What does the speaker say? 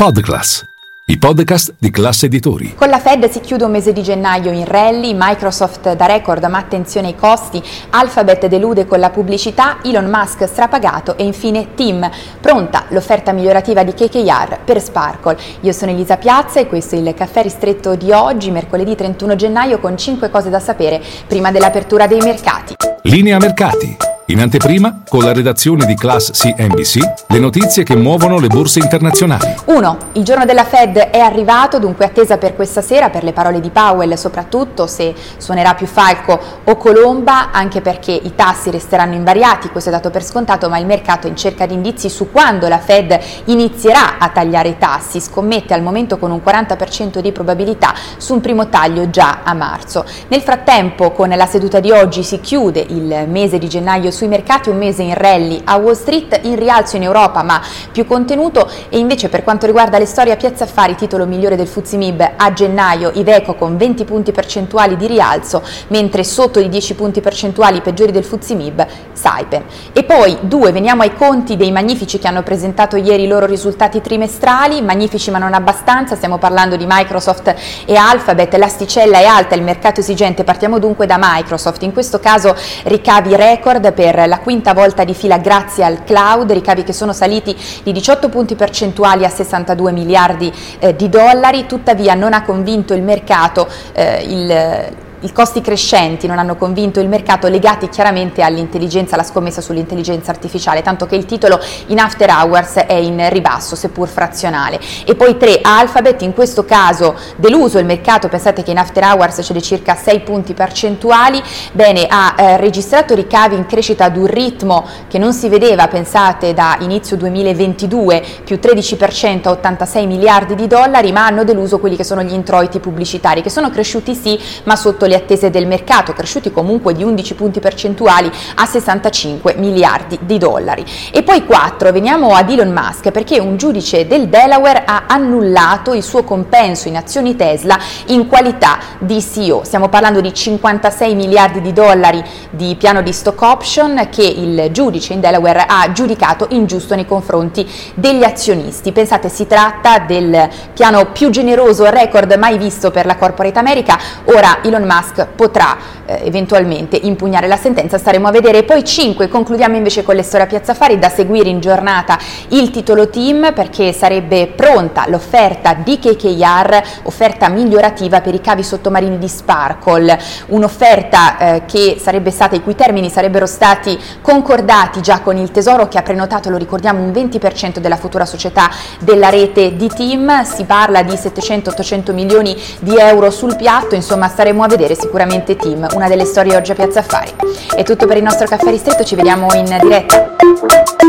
Podclass, i podcast di classe editori. Con la Fed si chiude un mese di gennaio in rally, Microsoft da record ma attenzione ai costi, Alphabet delude con la pubblicità, Elon Musk strapagato e infine Tim. Pronta l'offerta migliorativa di KKR per Sparkle. Io sono Elisa Piazza e questo è il caffè ristretto di oggi, mercoledì 31 gennaio con 5 cose da sapere prima dell'apertura dei mercati. Linea mercati. In anteprima, con la redazione di Class CNBC, le notizie che muovono le borse internazionali. 1. Il giorno della Fed è arrivato, dunque attesa per questa sera per le parole di Powell, soprattutto se suonerà più Falco o Colomba, anche perché i tassi resteranno invariati, questo è dato per scontato, ma il mercato è in cerca di indizi su quando la Fed inizierà a tagliare i tassi, scommette al momento con un 40% di probabilità su un primo taglio già a marzo. Nel frattempo, con la seduta di oggi si chiude il mese di gennaio sui mercati un mese in rally a Wall Street, in rialzo in Europa ma più contenuto. E invece per quanto riguarda le storie a Piazza Affari, titolo migliore del Fuzimib a gennaio, Iveco con 20 punti percentuali di rialzo, mentre sotto i 10 punti percentuali peggiori del Fuzimib, Saipen. E poi due, veniamo ai conti dei magnifici che hanno presentato ieri i loro risultati trimestrali, magnifici ma non abbastanza, stiamo parlando di Microsoft e Alphabet, l'asticella è alta, il mercato esigente, partiamo dunque da Microsoft, in questo caso ricavi record per per la quinta volta di fila grazie al cloud, ricavi che sono saliti di 18 punti percentuali a 62 miliardi eh, di dollari, tuttavia non ha convinto il mercato eh, il i costi crescenti non hanno convinto il mercato legati chiaramente all'intelligenza, alla scommessa sull'intelligenza artificiale, tanto che il titolo in after hours è in ribasso, seppur frazionale. E poi tre, Alphabet, in questo caso deluso il mercato, pensate che in after hours c'è di circa 6 punti percentuali, bene, ha eh, registrato ricavi in crescita ad un ritmo che non si vedeva, pensate, da inizio 2022, più 13% a 86 miliardi di dollari, ma hanno deluso quelli che sono gli introiti pubblicitari, che sono cresciuti sì, ma sotto le attese del mercato, cresciuti comunque di 11 punti percentuali a 65 miliardi di dollari. E poi 4, veniamo ad Elon Musk perché un giudice del Delaware ha annullato il suo compenso in azioni Tesla in qualità di CEO. Stiamo parlando di 56 miliardi di dollari di piano di stock option che il giudice in Delaware ha giudicato ingiusto nei confronti degli azionisti. Pensate, si tratta del piano più generoso record mai visto per la corporate America. Ora Elon Musk Musk potrà eh, eventualmente impugnare la sentenza, staremo a vedere. Poi 5, concludiamo invece con le a Piazza Fari, da seguire in giornata il titolo team perché sarebbe pronta l'offerta di KKR, offerta migliorativa per i cavi sottomarini di Sparkle, un'offerta eh, che sarebbe stata, i cui termini sarebbero stati concordati già con il Tesoro che ha prenotato, lo ricordiamo, un 20% della futura società della rete di team, si parla di 700-800 milioni di euro sul piatto, insomma staremo a vedere vedere sicuramente Team, una delle storie oggi a Piazza Affari. È tutto per il nostro caffè ristretto, ci vediamo in diretta.